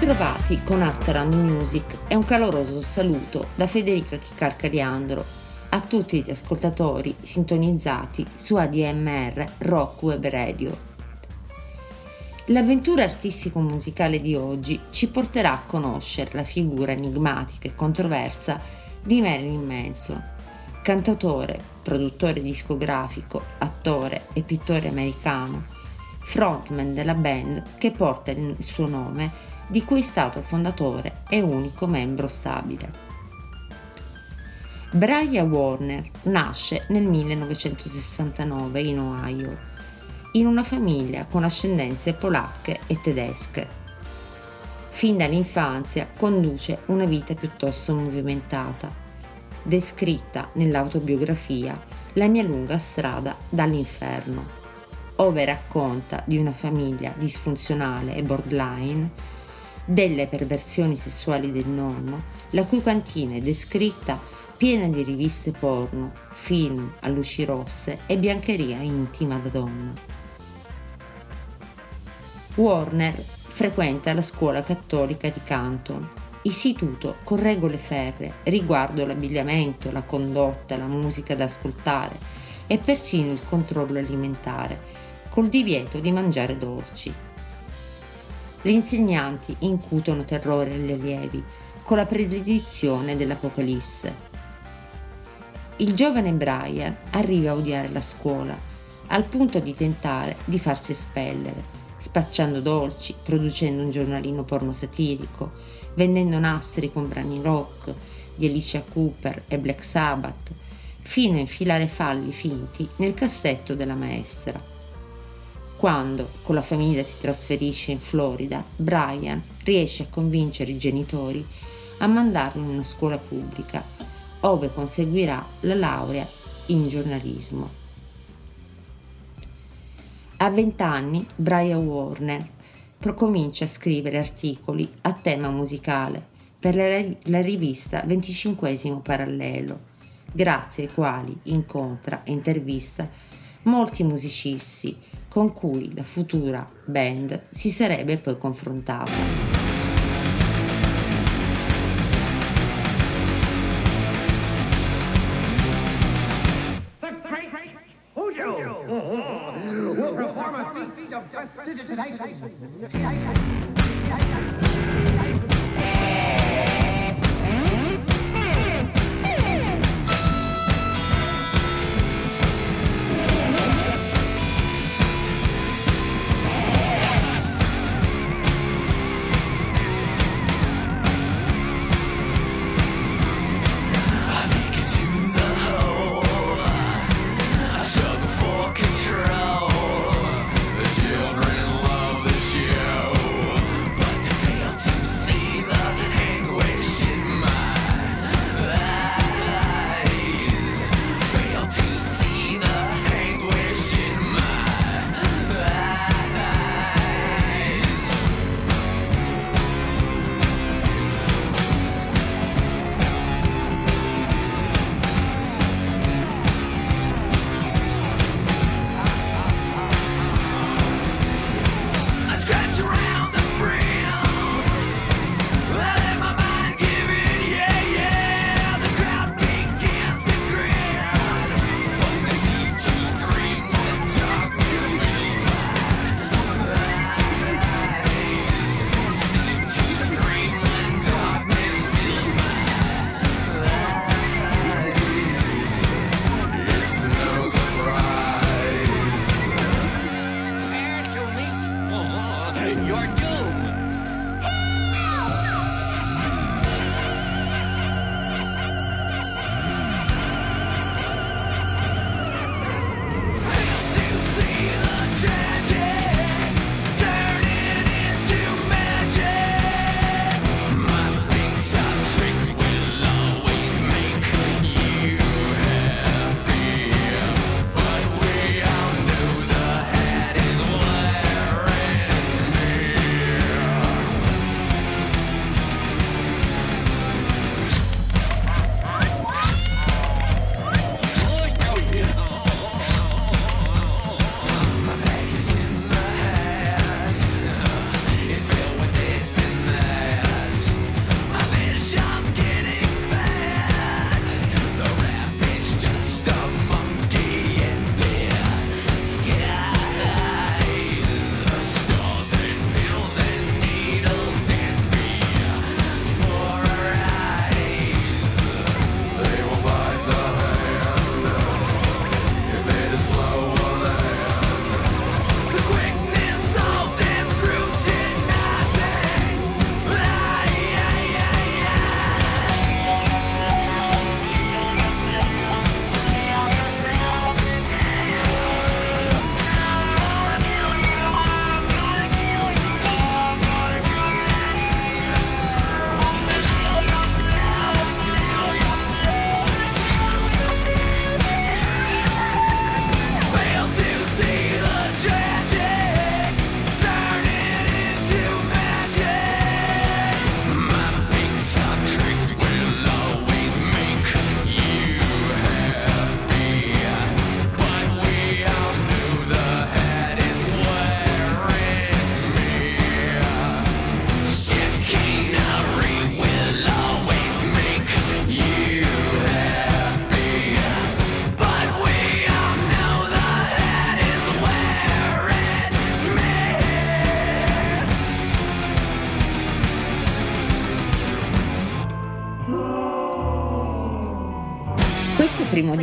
Bentrovati con Artarand Music e un caloroso saluto da Federica Chicarcariandro a tutti gli ascoltatori sintonizzati su ADMR Rock Web Radio. L'avventura artistico-musicale di oggi ci porterà a conoscere la figura enigmatica e controversa di Marilyn Manson, cantautore, produttore discografico, attore e pittore americano, frontman della band che porta il suo nome di cui è stato fondatore e unico membro stabile. Brian Warner nasce nel 1969 in Ohio, in una famiglia con ascendenze polacche e tedesche. Fin dall'infanzia conduce una vita piuttosto movimentata, descritta nell'autobiografia La mia lunga strada dall'inferno, ove racconta di una famiglia disfunzionale e borderline delle perversioni sessuali del nonno, la cui cantina è descritta piena di riviste porno, film a luci rosse e biancheria intima da donna. Warner frequenta la scuola cattolica di Canton, istituto con regole ferre riguardo l'abbigliamento, la condotta, la musica da ascoltare e persino il controllo alimentare, col divieto di mangiare dolci. Gli insegnanti incutono terrore agli allievi con la predizione dell'Apocalisse. Il giovane Brian arriva a odiare la scuola, al punto di tentare di farsi espellere, spacciando dolci, producendo un giornalino porno satirico, vendendo nastri con brani rock di Alicia Cooper e Black Sabbath, fino a infilare falli finti nel cassetto della maestra. Quando con la famiglia si trasferisce in Florida, Brian riesce a convincere i genitori a mandarlo in una scuola pubblica, dove conseguirà la laurea in giornalismo. A vent'anni Brian Warner comincia a scrivere articoli a tema musicale per la rivista 25 Parallelo, grazie ai quali incontra e intervista molti musicisti con cui la futura band si sarebbe poi confrontata.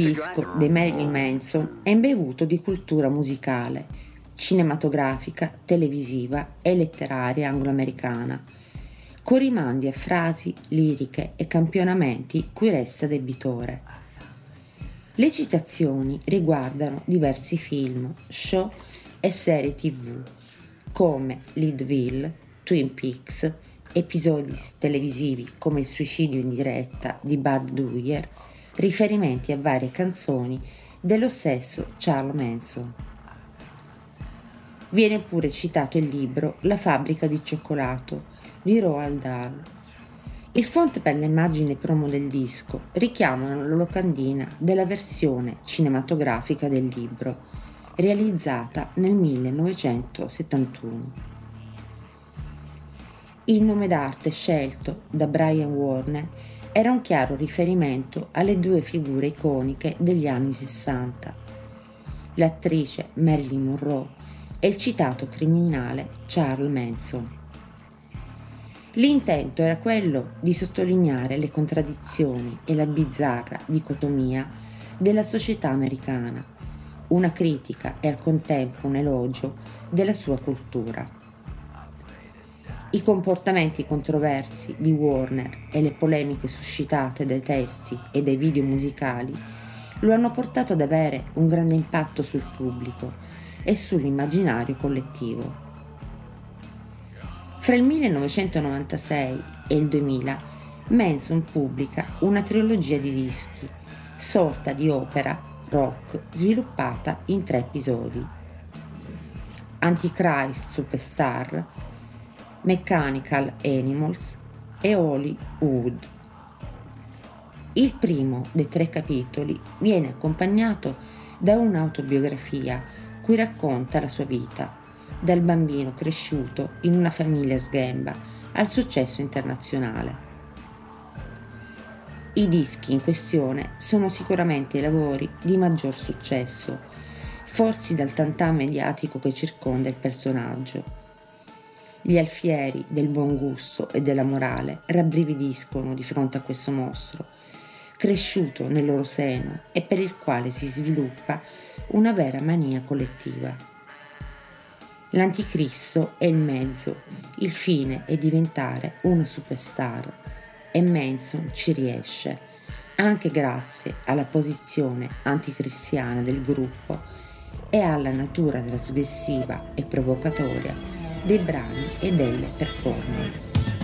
Disco dei Marilyn Manson è imbevuto di cultura musicale, cinematografica, televisiva e letteraria angloamericana, con rimandi a frasi, liriche e campionamenti cui resta debitore. Le citazioni riguardano diversi film, show e serie tv, come Leadville, Twin Peaks, episodi televisivi come Il suicidio in diretta di Bud Dwyer, riferimenti a varie canzoni dello stesso Charles Manson. Viene pure citato il libro La fabbrica di cioccolato di Roald Dahl. Il font per l'immagine promo del disco richiama la locandina della versione cinematografica del libro, realizzata nel 1971. Il nome d'arte scelto da Brian Warner era un chiaro riferimento alle due figure iconiche degli anni 60, l'attrice Marilyn Monroe e il citato criminale Charles Manson. L'intento era quello di sottolineare le contraddizioni e la bizzarra dicotomia della società americana, una critica e al contempo un elogio della sua cultura. I comportamenti controversi di Warner e le polemiche suscitate dai testi e dai video musicali lo hanno portato ad avere un grande impatto sul pubblico e sull'immaginario collettivo. Fra il 1996 e il 2000 Manson pubblica una trilogia di dischi, sorta di opera rock sviluppata in tre episodi. Antichrist Superstar Mechanical Animals e Hollywood. Il primo dei tre capitoli viene accompagnato da un'autobiografia cui racconta la sua vita, dal bambino cresciuto in una famiglia sghemba al successo internazionale. I dischi in questione sono sicuramente i lavori di maggior successo, forzi dal tantà mediatico che circonda il personaggio gli alfieri del buon gusto e della morale rabbrividiscono di fronte a questo mostro, cresciuto nel loro seno e per il quale si sviluppa una vera mania collettiva. L'anticristo è il mezzo, il fine è diventare una superstar e Manson ci riesce, anche grazie alla posizione anticristiana del gruppo e alla natura trasgressiva e provocatoria dei brani e delle performance.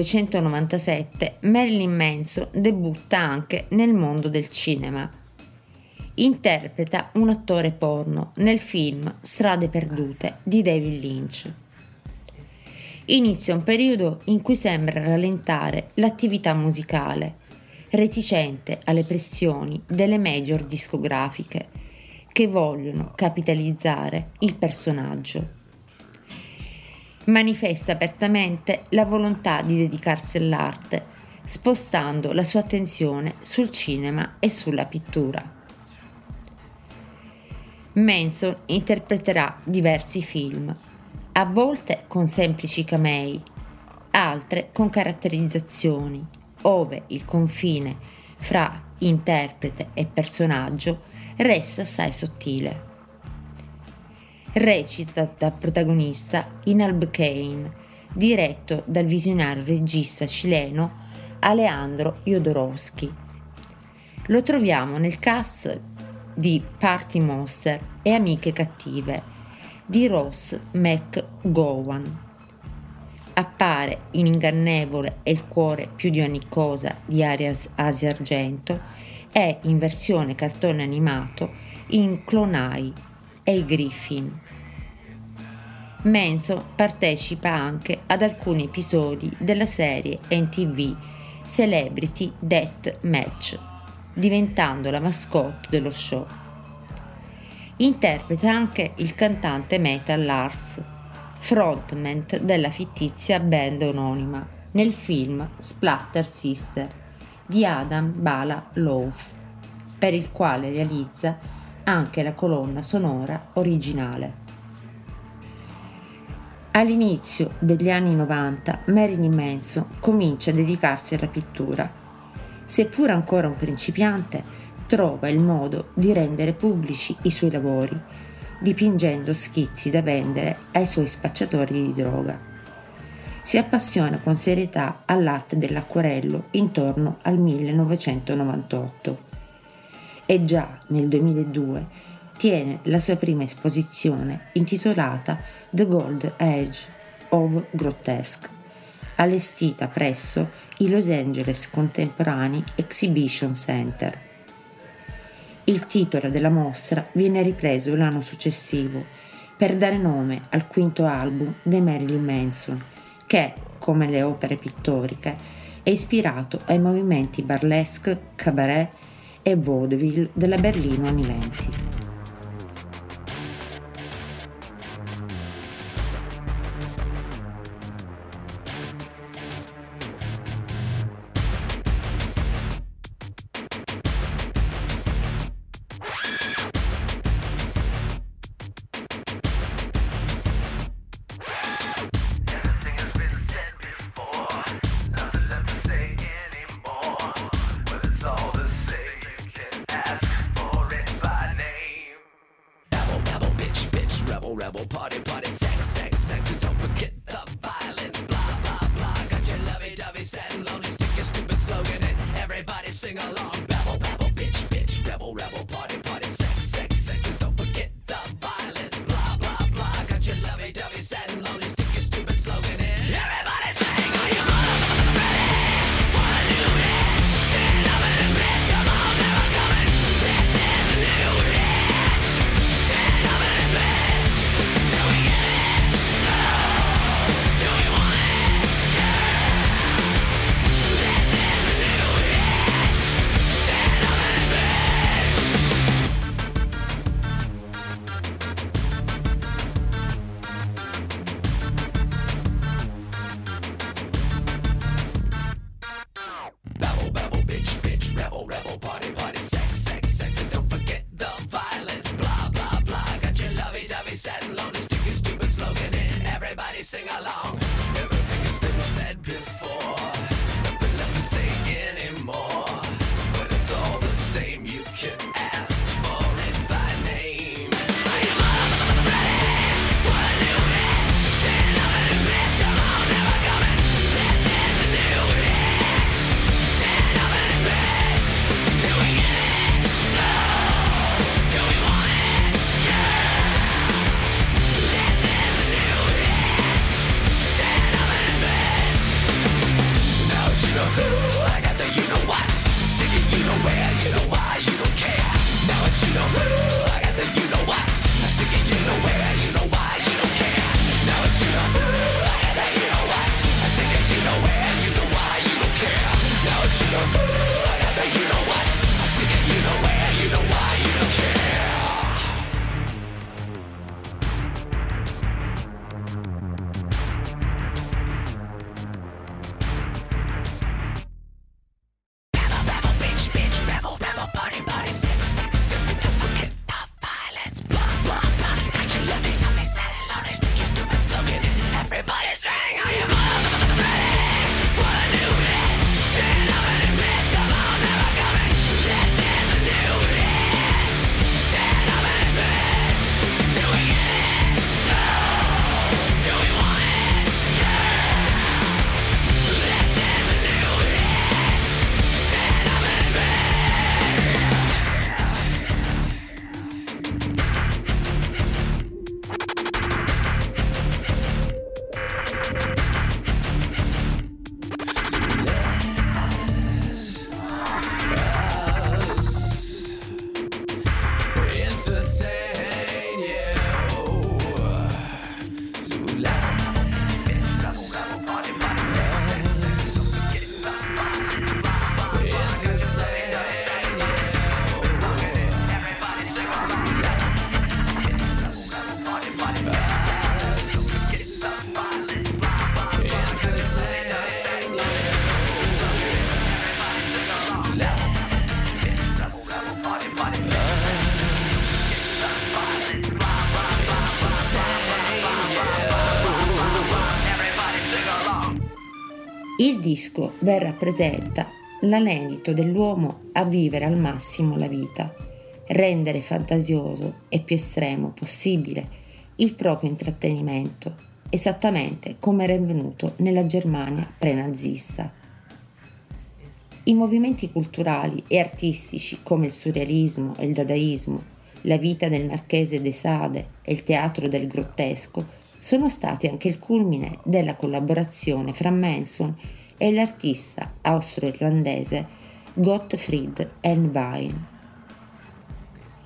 1997 Marilyn Manson debutta anche nel mondo del cinema. Interpreta un attore porno nel film Strade perdute di David Lynch. Inizia un periodo in cui sembra rallentare l'attività musicale, reticente alle pressioni delle major discografiche che vogliono capitalizzare il personaggio manifesta apertamente la volontà di dedicarsi all'arte, spostando la sua attenzione sul cinema e sulla pittura. Manson interpreterà diversi film, a volte con semplici camei, altre con caratterizzazioni, ove il confine fra interprete e personaggio resta assai sottile recita da protagonista in Albcain, diretto dal visionario regista cileno Alejandro Jodorowsky. Lo troviamo nel cast di Party Monster e Amiche Cattive di Ross McGowan. Appare in Ingannevole e il cuore più di ogni cosa di Arias Asia Argento e in versione cartone animato in Clonai e i Griffin. Manson partecipa anche ad alcuni episodi della serie NTV Celebrity Death Match, diventando la mascotte dello show. Interpreta anche il cantante metal Lars, frontman della fittizia band omonima, nel film Splatter Sister di Adam Bala Loaf, per il quale realizza anche la colonna sonora originale. All'inizio degli anni 90 Marilyn Manson comincia a dedicarsi alla pittura. Seppur ancora un principiante, trova il modo di rendere pubblici i suoi lavori, dipingendo schizzi da vendere ai suoi spacciatori di droga. Si appassiona con serietà all'arte dell'acquarello intorno al 1998 e già nel 2002 tiene la sua prima esposizione intitolata The Gold Age of Grotesque, allestita presso il Los Angeles Contemporary Exhibition Center. Il titolo della mostra viene ripreso l'anno successivo per dare nome al quinto album di Marilyn Manson, che, come le opere pittoriche, è ispirato ai movimenti burlesque, cabaret e vaudeville della Berlino anni 20. Il disco ben rappresenta l'anelito dell'uomo a vivere al massimo la vita, rendere fantasioso e più estremo possibile il proprio intrattenimento, esattamente come era avvenuto nella Germania pre-nazista. I movimenti culturali e artistici come il surrealismo e il dadaismo, la vita del marchese de Sade e il teatro del grottesco sono stati anche il culmine della collaborazione fra Manson e l'artista austro-irlandese Gottfried Elnwein.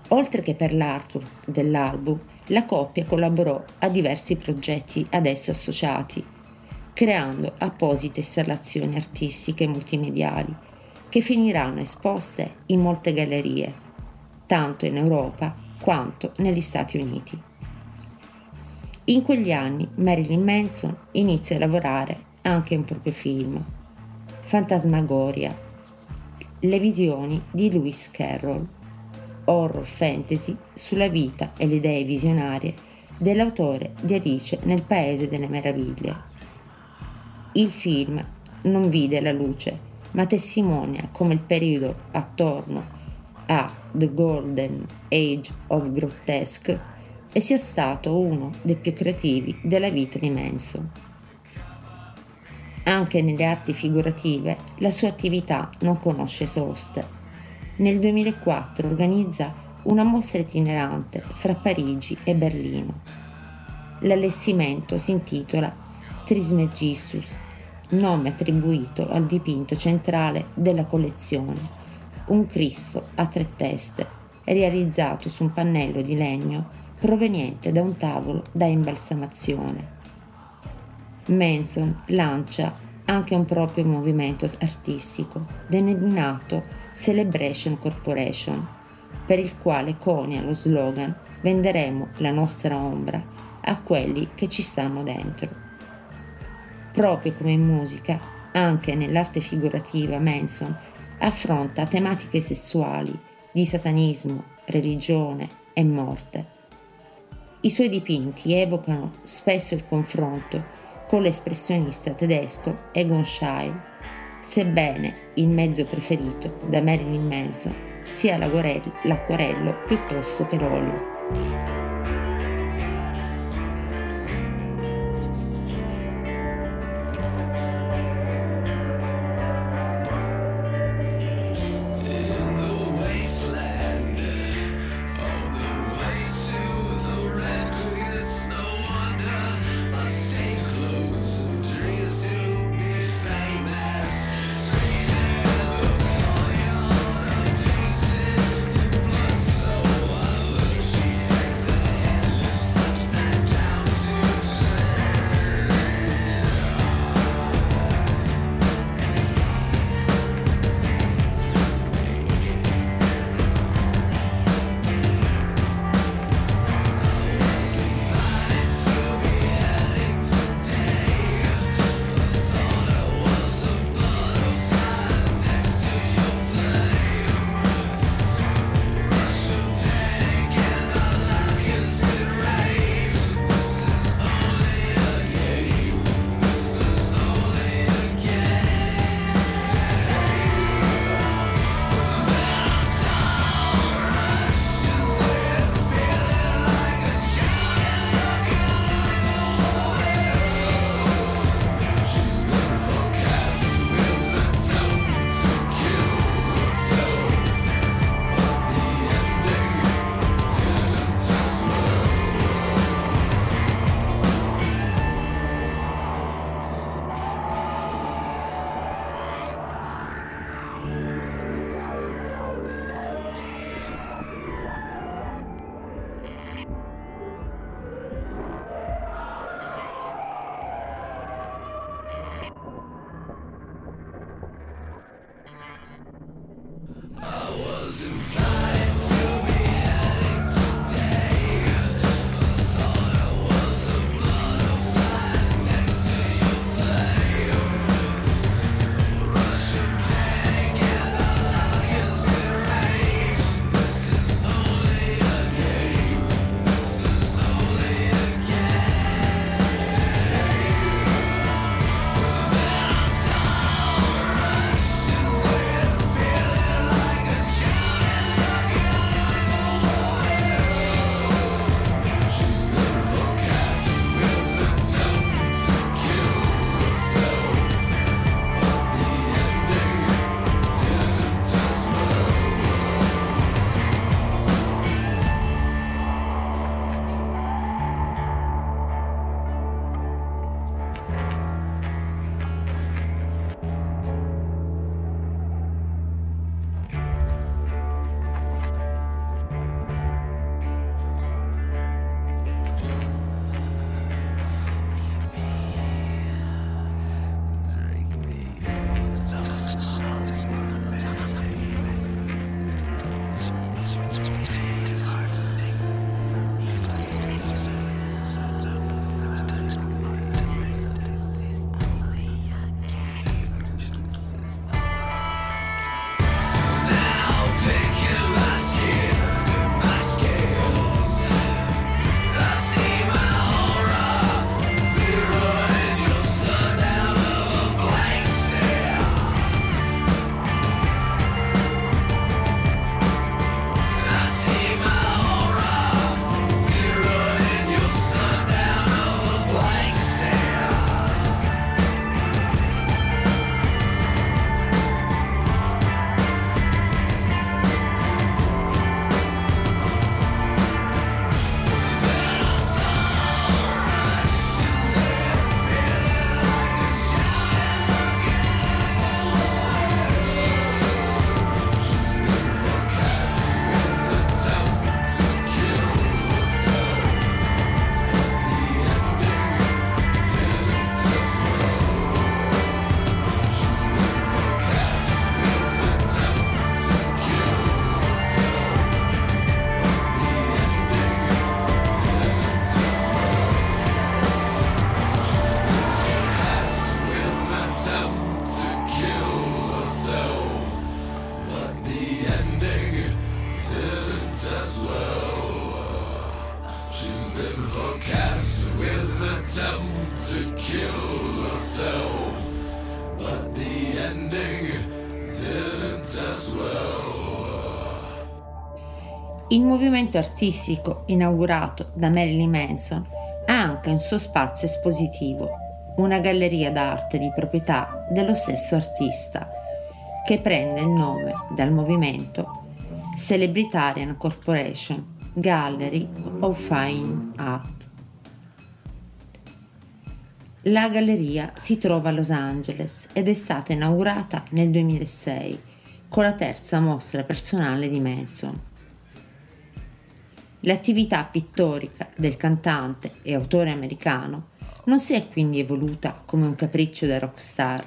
Oltre che per l'artwork dell'album, la coppia collaborò a diversi progetti ad esso associati, creando apposite installazioni artistiche multimediali che finiranno esposte in molte gallerie, tanto in Europa quanto negli Stati Uniti. In quegli anni Marilyn Manson inizia a lavorare anche un proprio film, Fantasmagoria, le visioni di Lewis Carroll, horror fantasy sulla vita e le idee visionarie dell'autore di Alice nel Paese delle Meraviglie. Il film non vide la luce, ma testimonia come il periodo attorno a The Golden Age of Grotesque e sia stato uno dei più creativi della vita di Manson. Anche nelle arti figurative la sua attività non conosce soste. Nel 2004 organizza una mostra itinerante fra Parigi e Berlino. L'allestimento si intitola Trismegistus, nome attribuito al dipinto centrale della collezione, un Cristo a tre teste, realizzato su un pannello di legno proveniente da un tavolo da imbalsamazione. Manson lancia anche un proprio movimento artistico denominato Celebration Corporation, per il quale conia lo slogan Venderemo la nostra ombra a quelli che ci stanno dentro. Proprio come in musica, anche nell'arte figurativa Manson affronta tematiche sessuali, di satanismo, religione e morte i suoi dipinti evocano spesso il confronto con l'espressionista tedesco Egon Schiele, sebbene il mezzo preferito da Marilyn Manson sia l'acquarello piuttosto che l'olio. Myself, but the ending didn't test well. Il movimento artistico inaugurato da Marilyn Manson ha anche un suo spazio espositivo, una galleria d'arte di proprietà dello stesso artista, che prende il nome dal movimento Celebritarian Corporation Gallery of Fine Art. La galleria si trova a Los Angeles ed è stata inaugurata nel 2006 con la terza mostra personale di Manson. L'attività pittorica del cantante e autore americano non si è quindi evoluta come un capriccio da rockstar,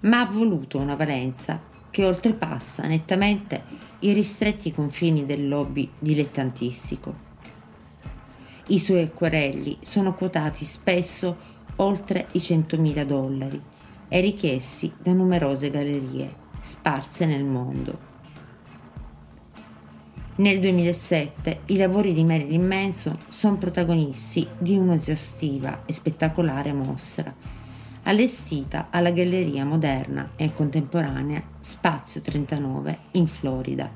ma ha voluto una valenza che oltrepassa nettamente i ristretti confini del lobby dilettantistico. I suoi acquarelli sono quotati spesso oltre i 100.000 dollari e richiesti da numerose gallerie sparse nel mondo. Nel 2007 i lavori di Marilyn Manson sono protagonisti di un'esaustiva e spettacolare mostra allestita alla Galleria Moderna e Contemporanea Spazio 39 in Florida.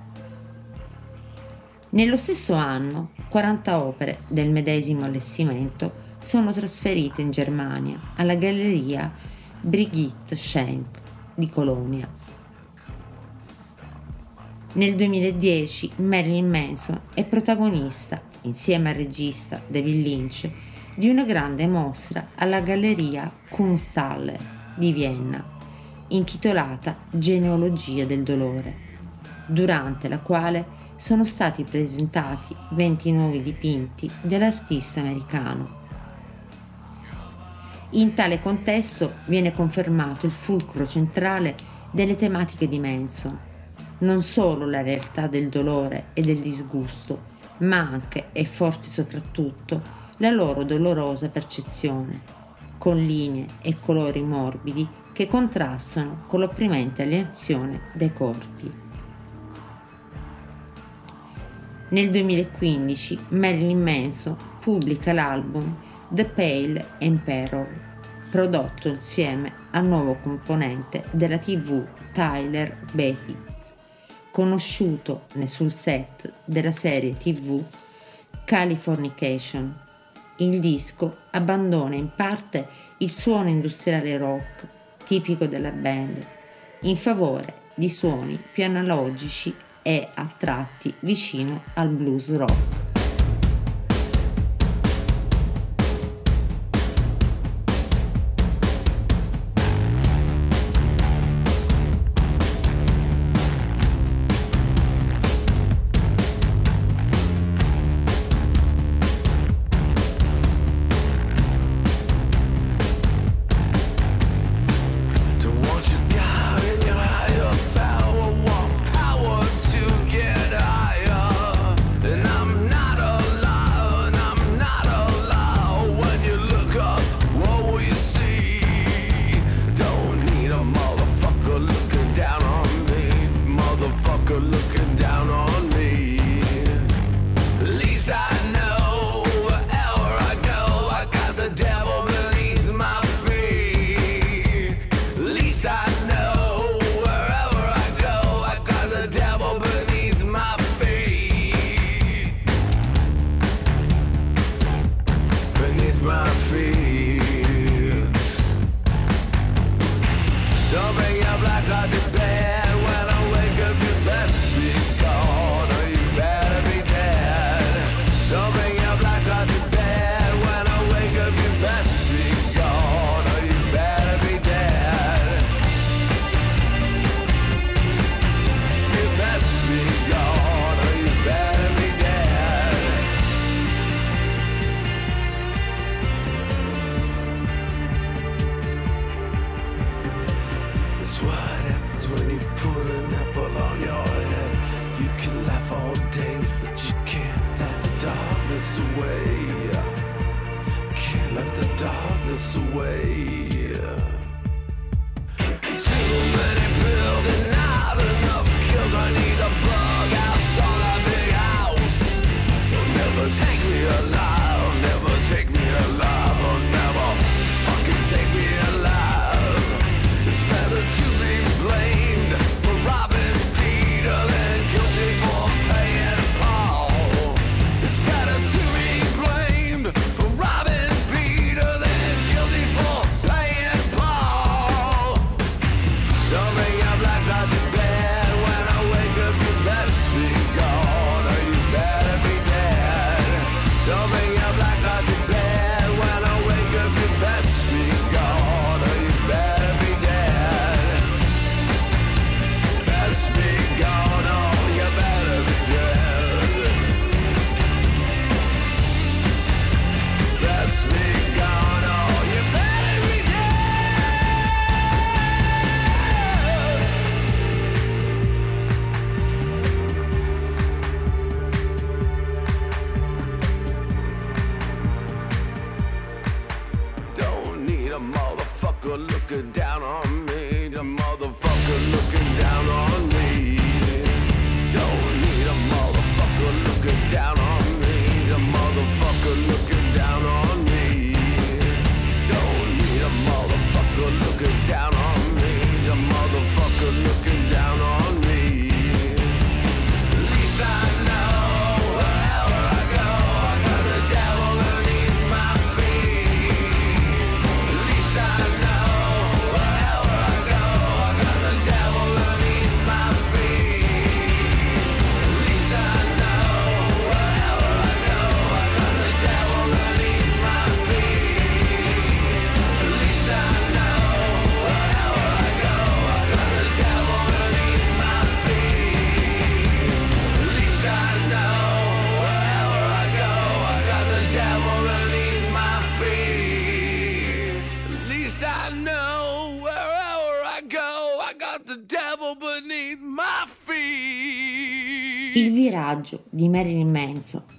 Nello stesso anno 40 opere del medesimo allestimento sono trasferite in Germania alla Galleria Brigitte Schenk di Colonia. Nel 2010 Marilyn Manson è protagonista, insieme al regista David Lynch, di una grande mostra alla Galleria Kunsthalle di Vienna, intitolata Genealogia del dolore, durante la quale sono stati presentati 20 nuovi dipinti dell'artista americano. In tale contesto viene confermato il fulcro centrale delle tematiche di Manson, non solo la realtà del dolore e del disgusto, ma anche e forse soprattutto la loro dolorosa percezione, con linee e colori morbidi che contrastano con l'opprimente alienazione dei corpi. Nel 2015 Marilyn Manson pubblica l'album The Pale Emperor, prodotto insieme al nuovo componente della TV Tyler Bates, conosciuto sul set della serie TV Californication il disco abbandona in parte il suono industriale rock tipico della band in favore di suoni più analogici e a tratti vicino al blues rock.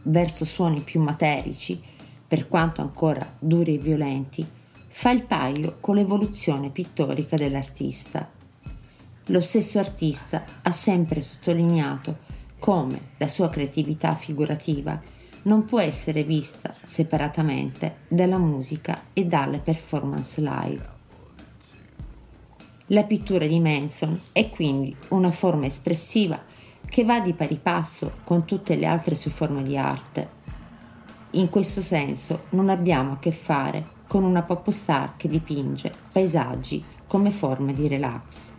Verso suoni più materici, per quanto ancora duri e violenti, fa il paio con l'evoluzione pittorica dell'artista. Lo stesso artista ha sempre sottolineato come la sua creatività figurativa non può essere vista separatamente dalla musica e dalle performance live. La pittura di Manson è quindi una forma espressiva che va di pari passo con tutte le altre sue forme di arte. In questo senso non abbiamo a che fare con una pop star che dipinge paesaggi come forma di relax.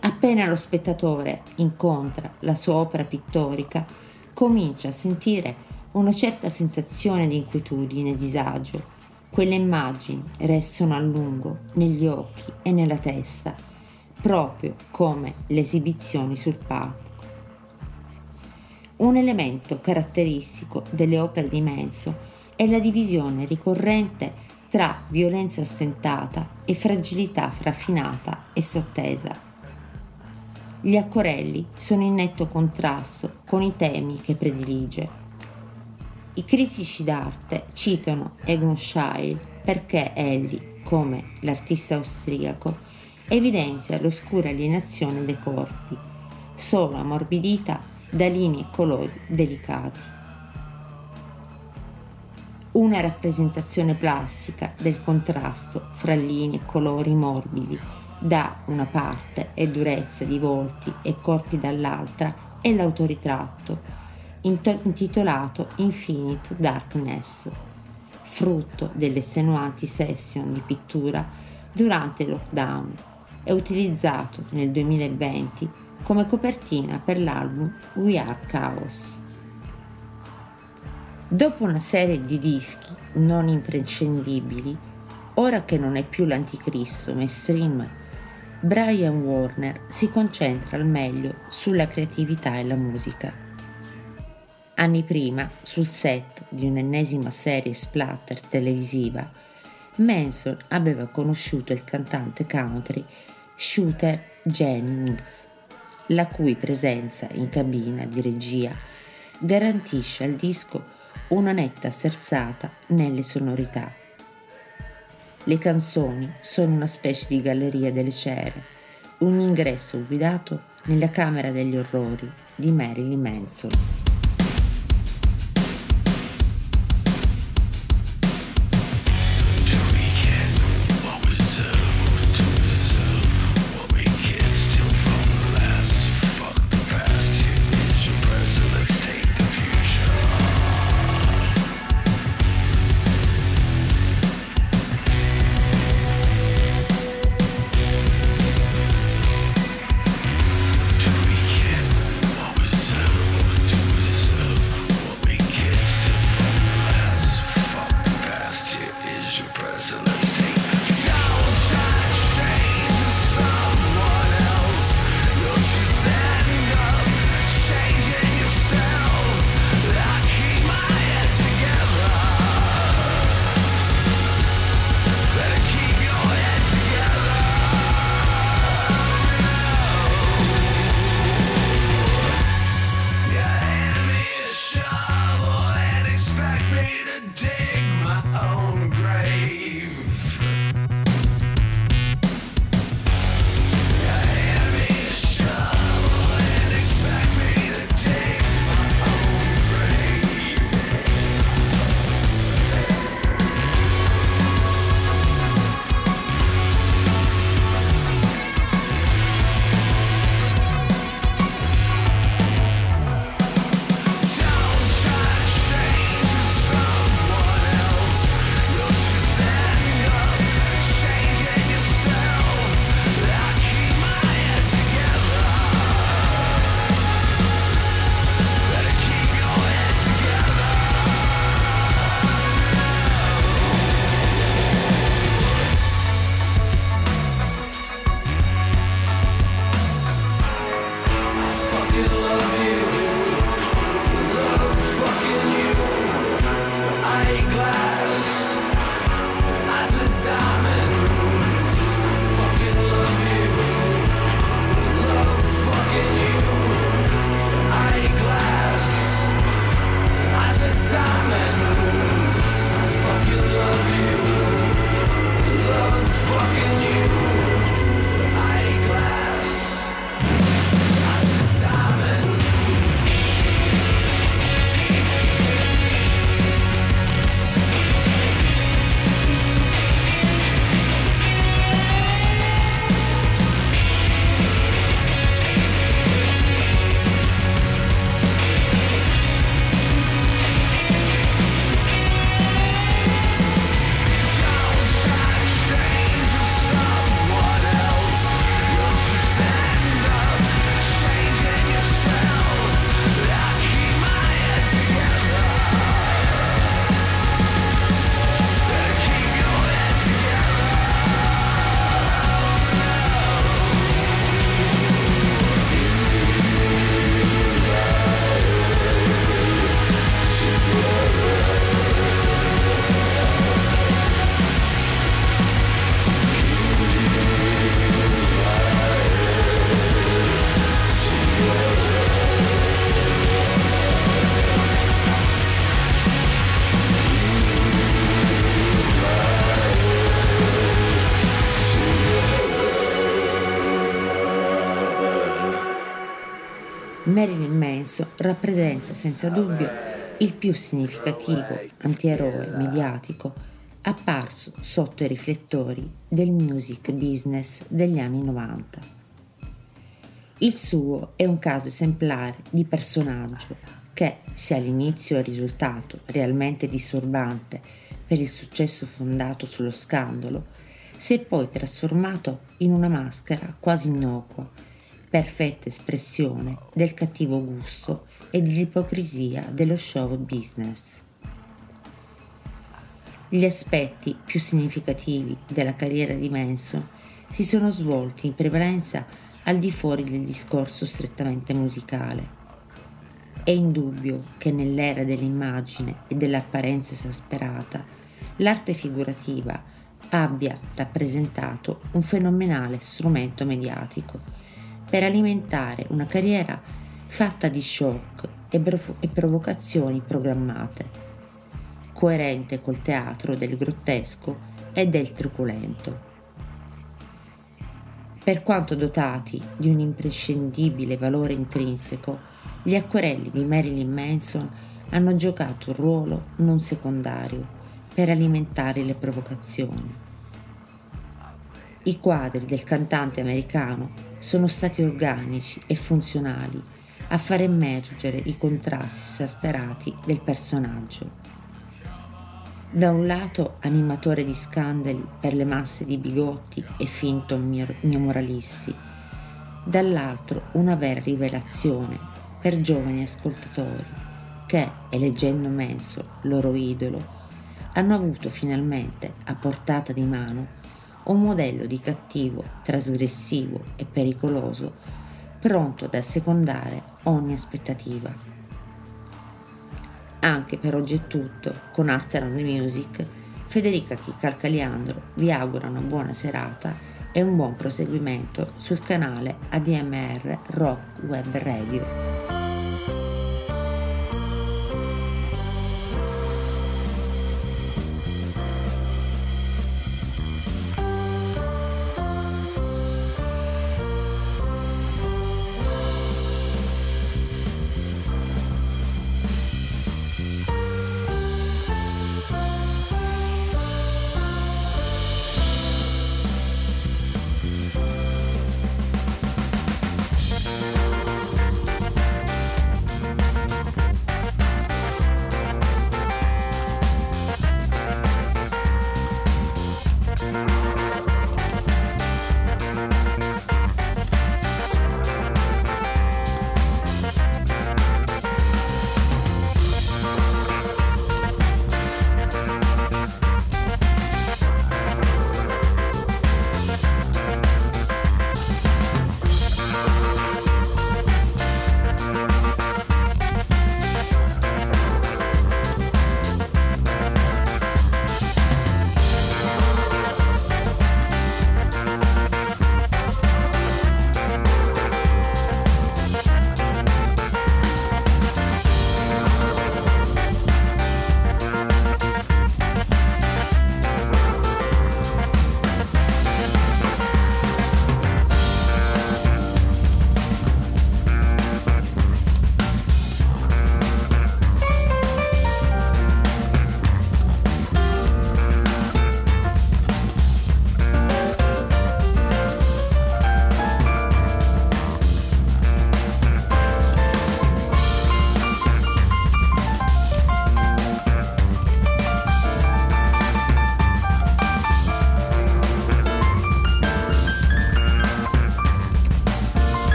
Appena lo spettatore incontra la sua opera pittorica, comincia a sentire una certa sensazione di inquietudine e disagio. Quelle immagini restano a lungo negli occhi e nella testa proprio come le esibizioni sul palco. Un elemento caratteristico delle opere di Menso è la divisione ricorrente tra violenza ostentata e fragilità raffinata e sottesa. Gli acquerelli sono in netto contrasto con i temi che predilige. I critici d'arte citano Egon Schiele perché egli, come l'artista austriaco, evidenzia l'oscura alienazione dei corpi, solo ammorbidita da linee e colori delicati. Una rappresentazione plastica del contrasto fra linee e colori morbidi da una parte e durezza di volti e corpi dall'altra è l'autoritratto intitolato Infinite Darkness, frutto delle estenuanti session di pittura durante il lockdown è utilizzato nel 2020 come copertina per l'album We Are Chaos. Dopo una serie di dischi non imprescindibili, ora che non è più l'anticristo mainstream, Brian Warner si concentra al meglio sulla creatività e la musica. Anni prima, sul set di un'ennesima serie splatter televisiva, Manson aveva conosciuto il cantante country Shooter Jennings, la cui presenza in cabina di regia garantisce al disco una netta sterzata nelle sonorità. Le canzoni sono una specie di galleria delle cere, un ingresso guidato nella camera degli orrori di Marilyn Manson. Marilyn Manson rappresenta senza dubbio il più significativo antieroe mediatico apparso sotto i riflettori del music business degli anni 90. Il suo è un caso esemplare di personaggio che, se all'inizio è risultato realmente disturbante per il successo fondato sullo scandalo, si è poi trasformato in una maschera quasi innocua perfetta espressione del cattivo gusto e dell'ipocrisia dello show business. Gli aspetti più significativi della carriera di Manson si sono svolti in prevalenza al di fuori del discorso strettamente musicale. È indubbio che nell'era dell'immagine e dell'apparenza esasperata, l'arte figurativa abbia rappresentato un fenomenale strumento mediatico per alimentare una carriera fatta di shock e, provo- e provocazioni programmate, coerente col teatro del grottesco e del truculento. Per quanto dotati di un imprescindibile valore intrinseco, gli acquerelli di Marilyn Manson hanno giocato un ruolo non secondario per alimentare le provocazioni. I quadri del cantante americano sono stati organici e funzionali a far emergere i contrasti esasperati del personaggio. Da un lato animatore di scandali per le masse di bigotti e finto neomoralisti, dall'altro una vera rivelazione per giovani ascoltatori che, eleggendo Menso, loro idolo, hanno avuto finalmente a portata di mano un modello di cattivo, trasgressivo e pericoloso, pronto ad assecondare ogni aspettativa. Anche per oggi è tutto, con Art and Music, Federica Chicalcaliandro vi augura una buona serata e un buon proseguimento sul canale ADMR Rock Web Radio.